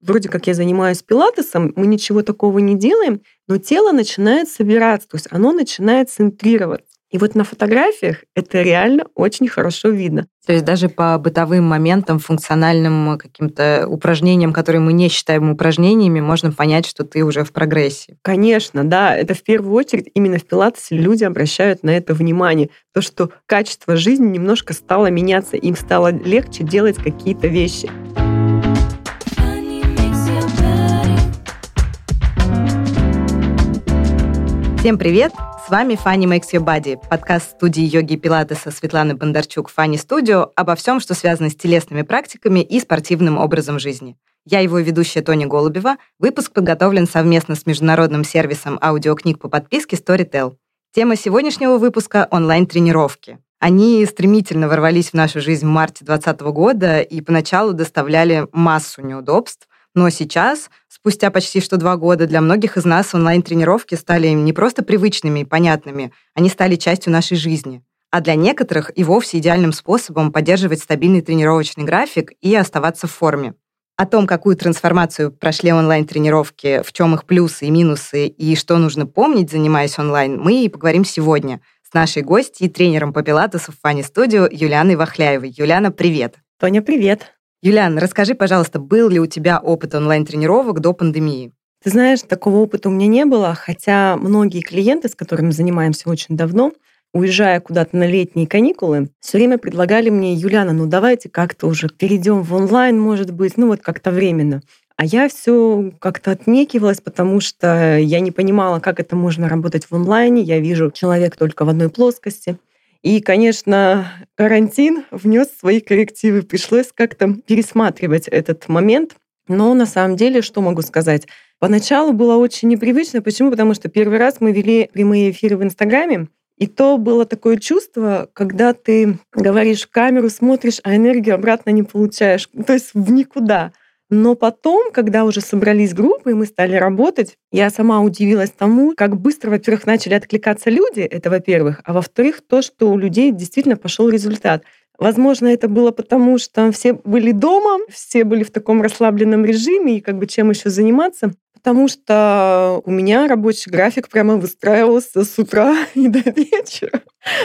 вроде как я занимаюсь пилатесом, мы ничего такого не делаем, но тело начинает собираться, то есть оно начинает центрироваться. И вот на фотографиях это реально очень хорошо видно. То есть даже по бытовым моментам, функциональным каким-то упражнениям, которые мы не считаем упражнениями, можно понять, что ты уже в прогрессе. Конечно, да. Это в первую очередь именно в пилатесе люди обращают на это внимание. То, что качество жизни немножко стало меняться, им стало легче делать какие-то вещи. Всем привет! С вами Фанни Makes Your Body, подкаст студии йоги и пилатеса Светланы Бондарчук Фанни Студио обо всем, что связано с телесными практиками и спортивным образом жизни. Я его ведущая Тоня Голубева. Выпуск подготовлен совместно с международным сервисом аудиокниг по подписке Storytel. Тема сегодняшнего выпуска — онлайн-тренировки. Они стремительно ворвались в нашу жизнь в марте 2020 года и поначалу доставляли массу неудобств, но сейчас, спустя почти что два года, для многих из нас онлайн-тренировки стали не просто привычными и понятными, они стали частью нашей жизни. А для некоторых и вовсе идеальным способом поддерживать стабильный тренировочный график и оставаться в форме. О том, какую трансформацию прошли онлайн-тренировки, в чем их плюсы и минусы, и что нужно помнить, занимаясь онлайн, мы и поговорим сегодня с нашей гостьей, тренером по пилатесу в Фани Студио Юлианой Вахляевой. Юлиана, привет! Тоня, привет! Юлиан, расскажи, пожалуйста, был ли у тебя опыт онлайн-тренировок до пандемии? Ты знаешь, такого опыта у меня не было, хотя многие клиенты, с которыми занимаемся очень давно, уезжая куда-то на летние каникулы, все время предлагали мне, Юлиана, ну давайте как-то уже перейдем в онлайн, может быть, ну вот как-то временно. А я все как-то отнекивалась, потому что я не понимала, как это можно работать в онлайне. Я вижу человек только в одной плоскости. И, конечно, карантин внес свои коррективы. Пришлось как-то пересматривать этот момент. Но на самом деле, что могу сказать? Поначалу было очень непривычно. Почему? Потому что первый раз мы вели прямые эфиры в Инстаграме, и то было такое чувство, когда ты говоришь в камеру, смотришь, а энергию обратно не получаешь. То есть в никуда. Но потом, когда уже собрались группы, и мы стали работать, я сама удивилась тому, как быстро, во-первых, начали откликаться люди, это во-первых, а во-вторых, то, что у людей действительно пошел результат. Возможно, это было потому, что все были дома, все были в таком расслабленном режиме, и как бы чем еще заниматься. Потому что у меня рабочий график прямо выстраивался с утра и до вечера.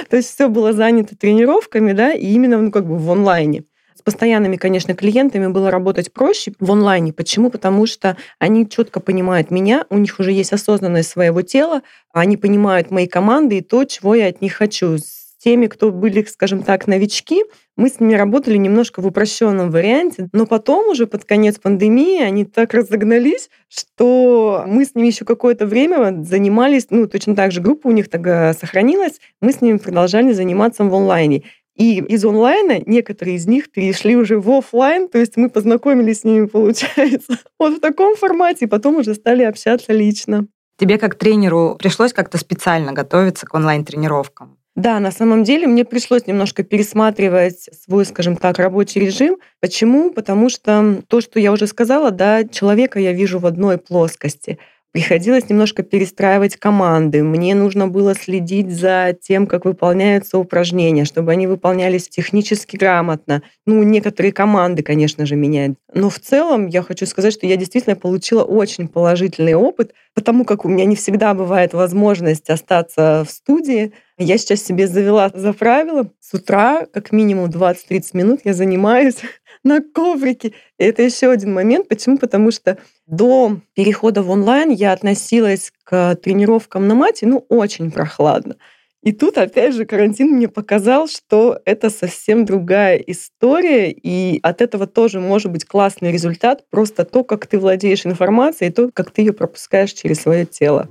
То есть все было занято тренировками, да, и именно ну, как бы в онлайне постоянными, конечно, клиентами было работать проще в онлайне. Почему? Потому что они четко понимают меня, у них уже есть осознанность своего тела, они понимают мои команды и то, чего я от них хочу. С теми, кто были, скажем так, новички, мы с ними работали немножко в упрощенном варианте, но потом уже под конец пандемии они так разогнались, что мы с ними еще какое-то время занимались, ну, точно так же группа у них тогда сохранилась, мы с ними продолжали заниматься в онлайне. И из онлайна некоторые из них перешли уже в офлайн, то есть мы познакомились с ними, получается, вот в таком формате, и потом уже стали общаться лично. Тебе как тренеру пришлось как-то специально готовиться к онлайн-тренировкам? Да, на самом деле мне пришлось немножко пересматривать свой, скажем так, рабочий режим. Почему? Потому что то, что я уже сказала, да, человека я вижу в одной плоскости – Приходилось немножко перестраивать команды. Мне нужно было следить за тем, как выполняются упражнения, чтобы они выполнялись технически грамотно. Ну, некоторые команды, конечно же, меняют. Но в целом я хочу сказать, что я действительно получила очень положительный опыт, потому как у меня не всегда бывает возможность остаться в студии. Я сейчас себе завела за правило с утра как минимум 20-30 минут я занимаюсь на коврике. И это еще один момент. Почему? Потому что до перехода в онлайн я относилась к тренировкам на мате, ну, очень прохладно. И тут, опять же, карантин мне показал, что это совсем другая история, и от этого тоже может быть классный результат, просто то, как ты владеешь информацией, и то, как ты ее пропускаешь через свое тело.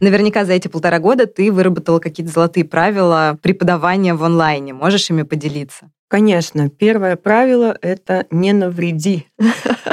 Наверняка за эти полтора года ты выработала какие-то золотые правила преподавания в онлайне. Можешь ими поделиться? Конечно. Первое правило — это не навреди.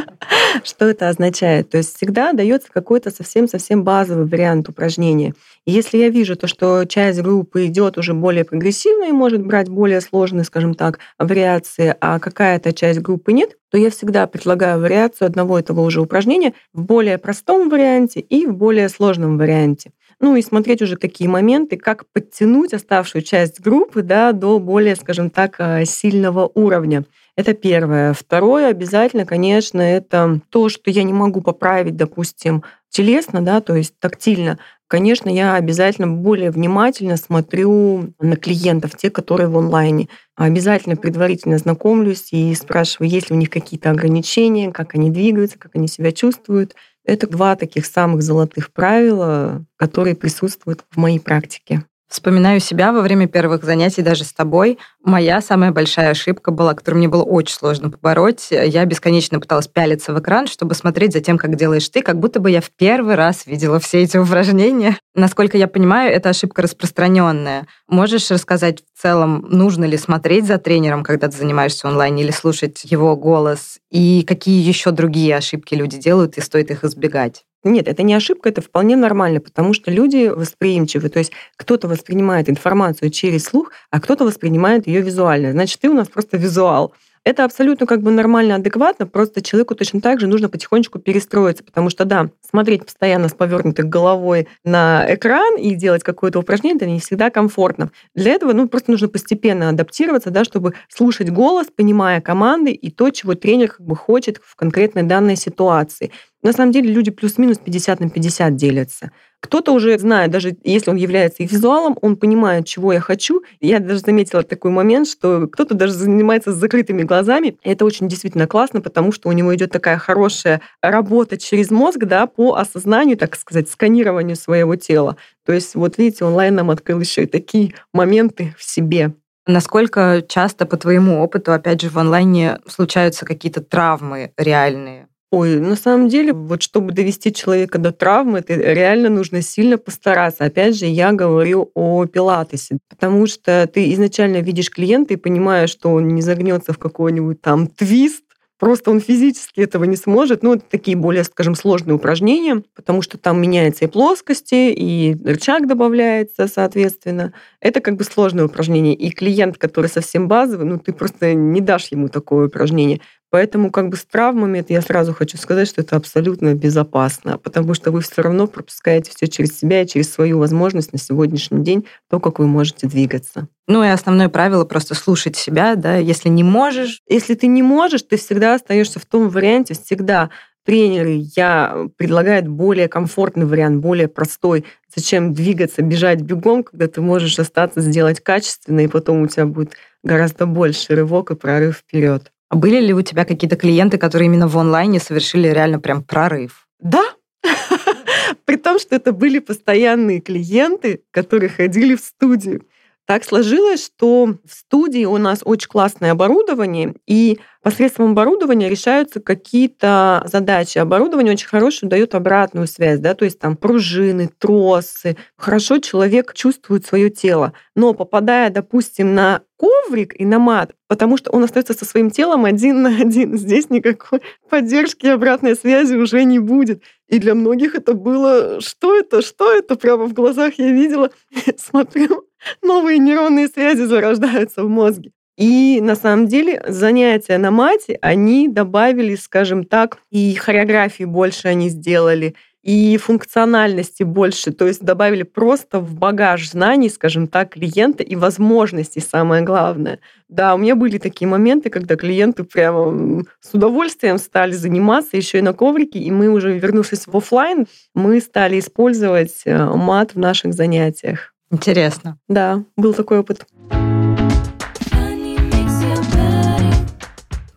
Что это означает? То есть всегда дается какой-то совсем-совсем базовый вариант упражнения. И если я вижу то, что часть группы идет уже более прогрессивно и может брать более сложные, скажем так, вариации, а какая-то часть группы нет, то я всегда предлагаю вариацию одного и того же упражнения в более простом варианте и в более сложном варианте. Ну и смотреть уже такие моменты, как подтянуть оставшую часть группы да, до более, скажем так, э, сильного уровня. Это первое. Второе обязательно, конечно, это то, что я не могу поправить, допустим, телесно, да, то есть тактильно. Конечно, я обязательно более внимательно смотрю на клиентов, те, которые в онлайне. Обязательно предварительно знакомлюсь и спрашиваю, есть ли у них какие-то ограничения, как они двигаются, как они себя чувствуют. Это два таких самых золотых правила, которые присутствуют в моей практике. Вспоминаю себя во время первых занятий даже с тобой. Моя самая большая ошибка была, которую мне было очень сложно побороть. Я бесконечно пыталась пялиться в экран, чтобы смотреть за тем, как делаешь ты, как будто бы я в первый раз видела все эти упражнения. Насколько я понимаю, это ошибка распространенная. Можешь рассказать в целом, нужно ли смотреть за тренером, когда ты занимаешься онлайн, или слушать его голос? И какие еще другие ошибки люди делают, и стоит их избегать? Нет, это не ошибка, это вполне нормально, потому что люди восприимчивы. То есть кто-то воспринимает информацию через слух, а кто-то воспринимает ее визуально. Значит, ты у нас просто визуал. Это абсолютно как бы нормально, адекватно, просто человеку точно так же нужно потихонечку перестроиться, потому что, да, смотреть постоянно с повернутой головой на экран и делать какое-то упражнение, это не всегда комфортно. Для этого, ну, просто нужно постепенно адаптироваться, да, чтобы слушать голос, понимая команды и то, чего тренер как бы хочет в конкретной данной ситуации. На самом деле люди плюс-минус 50 на 50 делятся. Кто-то уже знает, даже если он является их визуалом, он понимает, чего я хочу. Я даже заметила такой момент, что кто-то даже занимается с закрытыми глазами. Это очень действительно классно, потому что у него идет такая хорошая работа через мозг да, по осознанию, так сказать, сканированию своего тела. То есть вот видите, онлайн нам открыл еще и такие моменты в себе. Насколько часто, по твоему опыту, опять же, в онлайне случаются какие-то травмы реальные? Ой, на самом деле, вот чтобы довести человека до травмы, это реально нужно сильно постараться. Опять же, я говорю о пилатесе, потому что ты изначально видишь клиента и понимаешь, что он не загнется в какой-нибудь там твист, Просто он физически этого не сможет. Ну, это такие более, скажем, сложные упражнения, потому что там меняются и плоскости, и рычаг добавляется, соответственно. Это как бы сложное упражнение. И клиент, который совсем базовый, ну, ты просто не дашь ему такое упражнение. Поэтому как бы с травмами это я сразу хочу сказать, что это абсолютно безопасно, потому что вы все равно пропускаете все через себя и через свою возможность на сегодняшний день, то, как вы можете двигаться. Ну и основное правило просто слушать себя, да, если не можешь. Если ты не можешь, ты всегда остаешься в том варианте, всегда тренеры я предлагают более комфортный вариант, более простой. Зачем двигаться, бежать бегом, когда ты можешь остаться, сделать качественно, и потом у тебя будет гораздо больше рывок и прорыв вперед. Были ли у тебя какие-то клиенты, которые именно в онлайне совершили реально прям прорыв? Да, при том, что это были постоянные клиенты, которые ходили в студию. Так сложилось, что в студии у нас очень классное оборудование, и посредством оборудования решаются какие-то задачи. Оборудование очень хорошее дает обратную связь, да, то есть там пружины, тросы. Хорошо человек чувствует свое тело. Но попадая, допустим, на коврик и на мат, потому что он остается со своим телом один на один. Здесь никакой поддержки и обратной связи уже не будет. И для многих это было, что это, что это, прямо в глазах я видела, смотрю, новые нейронные связи зарождаются в мозге. И на самом деле занятия на мате, они добавили, скажем так, и хореографии больше они сделали, и функциональности больше, то есть добавили просто в багаж знаний, скажем так, клиента и возможностей, самое главное. Да, у меня были такие моменты, когда клиенты прямо с удовольствием стали заниматься еще и на коврике, и мы уже, вернувшись в офлайн, мы стали использовать э, мат в наших занятиях. Интересно. Да, был такой опыт.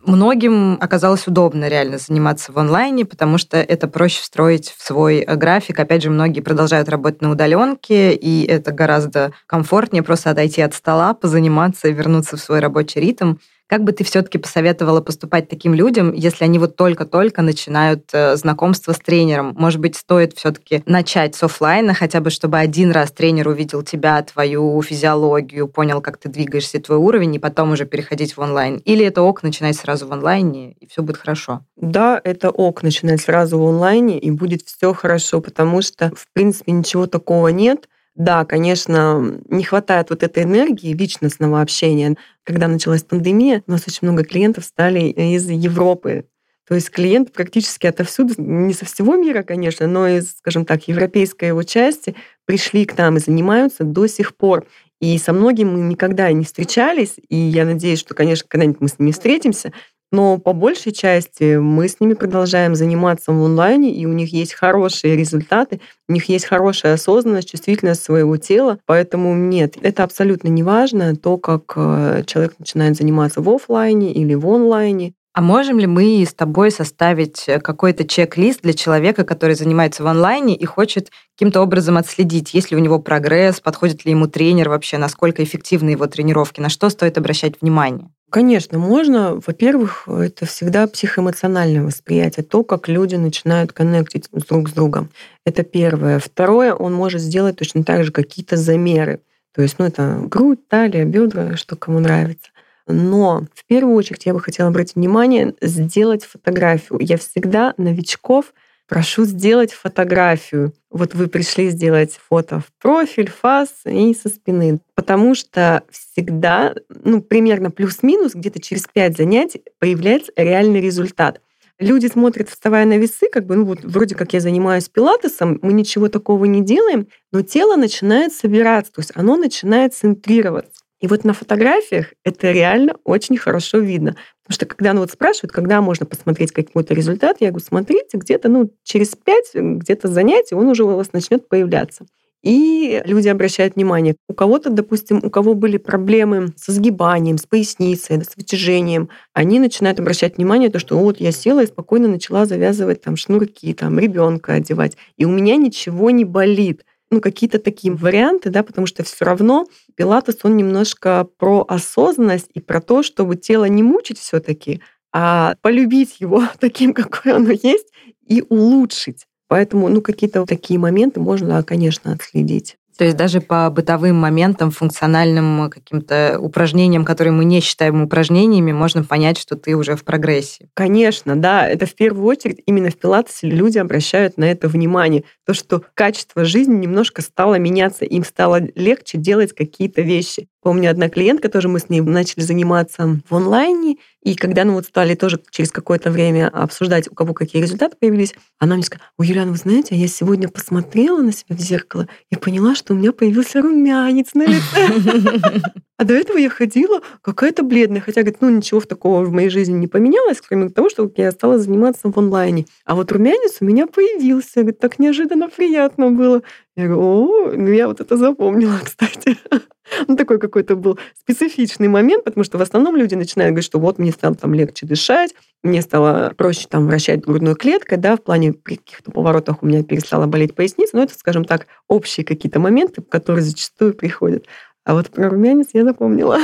Многим оказалось удобно реально заниматься в онлайне, потому что это проще встроить в свой э, график. Опять же, многие продолжают работать на удаленке, и это гораздо комфортнее просто отойти от стола, позаниматься и вернуться в свой рабочий ритм. Как бы ты все-таки посоветовала поступать таким людям, если они вот только-только начинают э, знакомство с тренером? Может быть, стоит все-таки начать с офлайна, хотя бы чтобы один раз тренер увидел тебя, твою физиологию, понял, как ты двигаешься, твой уровень, и потом уже переходить в онлайн? Или это ок начинать сразу в онлайне, и все будет хорошо? Да, это ок начинать сразу в онлайне, и будет все хорошо, потому что, в принципе, ничего такого нет да, конечно, не хватает вот этой энергии личностного общения. Когда началась пандемия, у нас очень много клиентов стали из Европы. То есть клиенты практически отовсюду, не со всего мира, конечно, но из, скажем так, европейской его части пришли к нам и занимаются до сих пор. И со многими мы никогда не встречались, и я надеюсь, что, конечно, когда-нибудь мы с ними встретимся, но по большей части мы с ними продолжаем заниматься в онлайне, и у них есть хорошие результаты, у них есть хорошая осознанность, чувствительность своего тела. Поэтому нет, это абсолютно не важно, то, как э, человек начинает заниматься в офлайне или в онлайне. А можем ли мы с тобой составить э, какой-то чек-лист для человека, который занимается в онлайне и хочет каким-то образом отследить, есть ли у него прогресс, подходит ли ему тренер вообще, насколько эффективны его тренировки, на что стоит обращать внимание? Конечно, можно. Во-первых, это всегда психоэмоциональное восприятие, то, как люди начинают коннектить друг с другом. Это первое. Второе, он может сделать точно так же какие-то замеры. То есть, ну, это грудь, талия, бедра, что кому нравится. Но в первую очередь я бы хотела обратить внимание, сделать фотографию. Я всегда новичков прошу сделать фотографию. Вот вы пришли сделать фото в профиль, фас и со спины. Потому что всегда, ну, примерно плюс-минус, где-то через пять занятий появляется реальный результат. Люди смотрят, вставая на весы, как бы, ну вот вроде как я занимаюсь пилатесом, мы ничего такого не делаем, но тело начинает собираться, то есть оно начинает центрироваться. И вот на фотографиях это реально очень хорошо видно. Потому что когда ну, вот спрашивают, когда можно посмотреть какой-то результат, я говорю, смотрите, где-то ну, через пять где-то занятий он уже у вас начнет появляться. И люди обращают внимание. У кого-то, допустим, у кого были проблемы со сгибанием, с поясницей, с вытяжением, они начинают обращать внимание, то, что вот я села и спокойно начала завязывать там шнурки, там ребенка одевать, и у меня ничего не болит ну, какие-то такие варианты, да, потому что все равно пилатес, он немножко про осознанность и про то, чтобы тело не мучить все таки а полюбить его таким, какое оно есть, и улучшить. Поэтому, ну, какие-то такие моменты можно, конечно, отследить. То есть даже по бытовым моментам, функциональным каким-то упражнениям, которые мы не считаем упражнениями, можно понять, что ты уже в прогрессе. Конечно, да. Это в первую очередь именно в пилатесе люди обращают на это внимание. То, что качество жизни немножко стало меняться, им стало легче делать какие-то вещи. Помню, одна клиентка тоже, мы с ней начали заниматься в онлайне, и когда ну, вот стали тоже через какое-то время обсуждать, у кого какие результаты появились, она мне сказала, "У Юлиан, вы знаете, я сегодня посмотрела на себя в зеркало и поняла, что у меня появился румянец на лице. А до этого я ходила какая-то бледная, хотя, говорит, ну ничего такого в моей жизни не поменялось, кроме того, что я стала заниматься в онлайне. А вот румянец у меня появился, говорит, так неожиданно приятно было. Я говорю, о, ну я вот это запомнила, кстати. Ну, такой какой-то был специфичный момент, потому что в основном люди начинают говорить, что вот мне стало там легче дышать, мне стало проще там вращать грудной клеткой, да, в плане при каких-то поворотах у меня перестала болеть поясница, но это, скажем так, общие какие-то моменты, которые зачастую приходят. А вот про румянец я запомнила.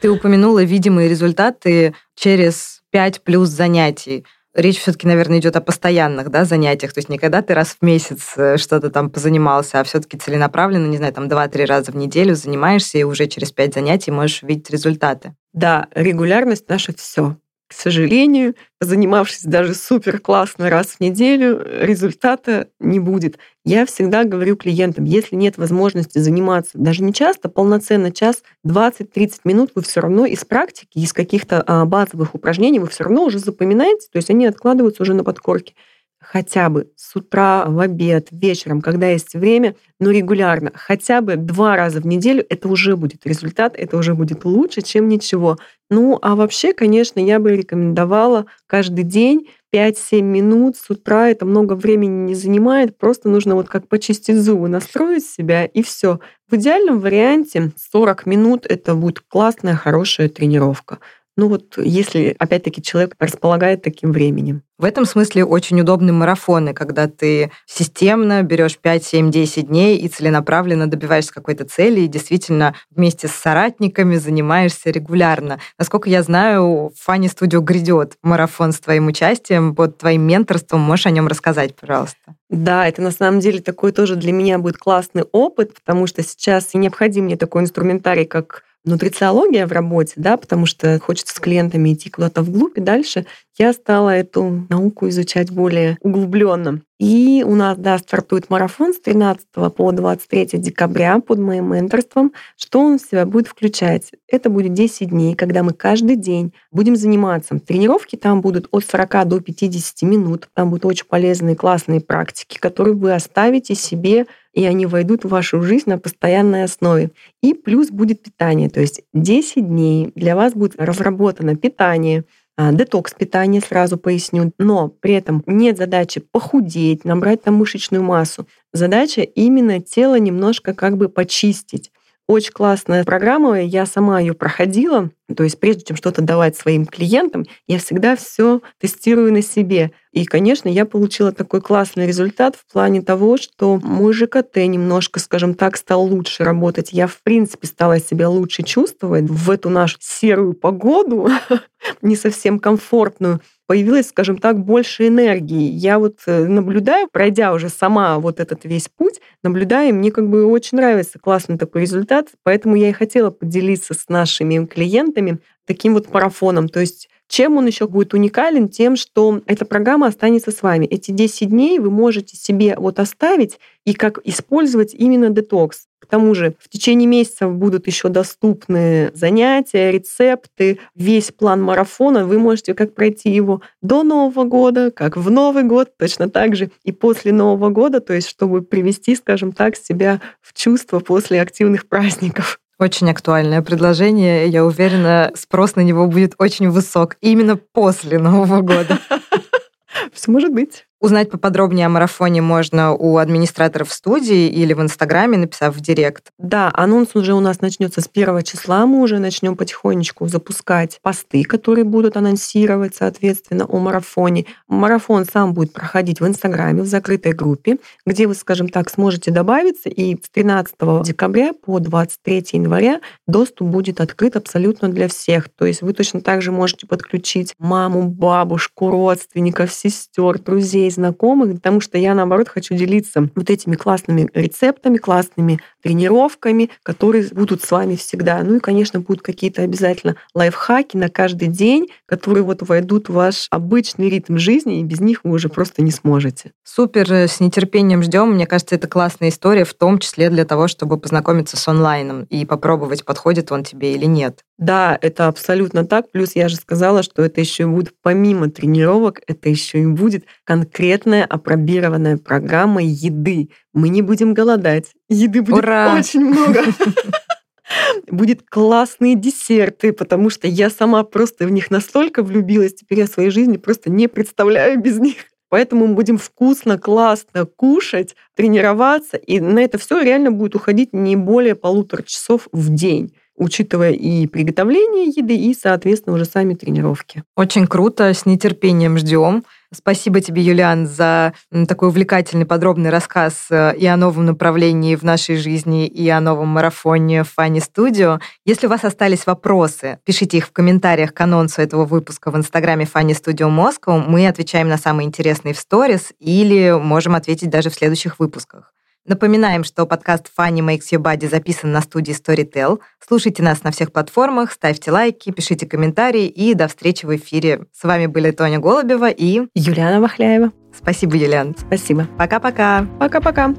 Ты упомянула видимые результаты через 5 плюс занятий. Речь все-таки, наверное, идет о постоянных да, занятиях. То есть не когда ты раз в месяц э, что-то там позанимался, а все-таки целенаправленно, не знаю, там 2-3 раза в неделю занимаешься и уже через 5 занятий можешь видеть результаты. Да, регулярность наша все. К сожалению, занимавшись даже супер классно раз в неделю, результата не будет. Я всегда говорю клиентам, если нет возможности заниматься даже не часто, полноценно час, 20-30 минут, вы все равно из практики, из каких-то а, базовых упражнений вы все равно уже запоминаете, то есть они откладываются уже на подкорке хотя бы с утра, в обед, вечером, когда есть время, но регулярно, хотя бы два раза в неделю, это уже будет результат, это уже будет лучше, чем ничего. Ну, а вообще, конечно, я бы рекомендовала каждый день 5-7 минут с утра, это много времени не занимает, просто нужно вот как почистить зубы, настроить себя и все. В идеальном варианте 40 минут это будет классная, хорошая тренировка. Ну вот если, опять-таки, человек располагает таким временем. В этом смысле очень удобны марафоны, когда ты системно берешь 5, 7, 10 дней и целенаправленно добиваешься какой-то цели и действительно вместе с соратниками занимаешься регулярно. Насколько я знаю, в Фанни Студио грядет марафон с твоим участием, под твоим менторством. Можешь о нем рассказать, пожалуйста? Да, это на самом деле такой тоже для меня будет классный опыт, потому что сейчас необходим мне такой инструментарий, как нутрициология в работе, да, потому что хочется с клиентами идти куда-то вглубь и дальше, я стала эту науку изучать более углубленно. И у нас, да, стартует марафон с 13 по 23 декабря под моим менторством. Что он в себя будет включать? Это будет 10 дней, когда мы каждый день будем заниматься. Тренировки там будут от 40 до 50 минут. Там будут очень полезные, классные практики, которые вы оставите себе и они войдут в вашу жизнь на постоянной основе. И плюс будет питание, то есть 10 дней для вас будет разработано питание, а, детокс питания, сразу поясню, но при этом нет задачи похудеть, набрать там мышечную массу. Задача именно тело немножко как бы почистить. Очень классная программа, я сама ее проходила. То есть прежде чем что-то давать своим клиентам, я всегда все тестирую на себе. И, конечно, я получила такой классный результат в плане того, что мой ЖКТ немножко, скажем так, стал лучше работать. Я, в принципе, стала себя лучше чувствовать в эту нашу серую погоду, не совсем комфортную появилось, скажем так, больше энергии. Я вот э, наблюдаю, пройдя уже сама вот этот весь путь, наблюдаю, мне как бы очень нравится классный такой результат, поэтому я и хотела поделиться с нашими клиентами таким вот марафоном. То есть чем он еще будет уникален? Тем, что эта программа останется с вами. Эти 10 дней вы можете себе вот оставить и как использовать именно детокс. Тому же в течение месяца будут еще доступны занятия, рецепты, весь план марафона. Вы можете как пройти его до Нового года, как в Новый год, точно так же и после Нового года, то есть чтобы привести, скажем так, себя в чувство после активных праздников. Очень актуальное предложение. Я уверена, спрос на него будет очень высок именно после Нового года. Все может быть. Узнать поподробнее о марафоне можно у администраторов студии или в Инстаграме, написав в Директ. Да, анонс уже у нас начнется с первого числа. Мы уже начнем потихонечку запускать посты, которые будут анонсировать, соответственно, о марафоне. Марафон сам будет проходить в Инстаграме, в закрытой группе, где вы, скажем так, сможете добавиться. И с 13 декабря по 23 января доступ будет открыт абсолютно для всех. То есть вы точно так же можете подключить маму, бабушку, родственников, сестер, друзей, знакомых, потому что я, наоборот, хочу делиться вот этими классными рецептами, классными тренировками, которые будут с вами всегда. Ну и, конечно, будут какие-то обязательно лайфхаки на каждый день, которые вот войдут в ваш обычный ритм жизни, и без них вы уже просто не сможете. Супер, э, с нетерпением ждем. Мне кажется, это классная история, в том числе для того, чтобы познакомиться с онлайном и попробовать, подходит он тебе или нет. Да, это абсолютно так. Плюс я же сказала, что это еще и будет помимо тренировок, это еще и будет конкретная апробированная программа еды. Мы не будем голодать. Еды будет Ура! очень много. Будет классные десерты, потому что я сама просто в них настолько влюбилась, теперь я своей жизни просто не представляю без них. Поэтому мы будем вкусно, классно кушать, тренироваться, и на это все реально будет уходить не более полутора часов в день учитывая и приготовление еды, и, соответственно, уже сами тренировки. Очень круто, с нетерпением ждем. Спасибо тебе, Юлиан, за такой увлекательный, подробный рассказ э, и о новом направлении в нашей жизни, и о новом марафоне Фанни Студио. Если у вас остались вопросы, пишите их в комментариях к анонсу этого выпуска в инстаграме Фанни Студио Москва. Мы отвечаем на самые интересные в сторис или можем ответить даже в следующих выпусках. Напоминаем, что подкаст Funny Makes Your Body записан на студии Storytel. Слушайте нас на всех платформах, ставьте лайки, пишите комментарии и до встречи в эфире. С вами были Тоня Голубева и Юлиана Махляева. Спасибо, Юлиан. Спасибо. Пока-пока. Пока-пока.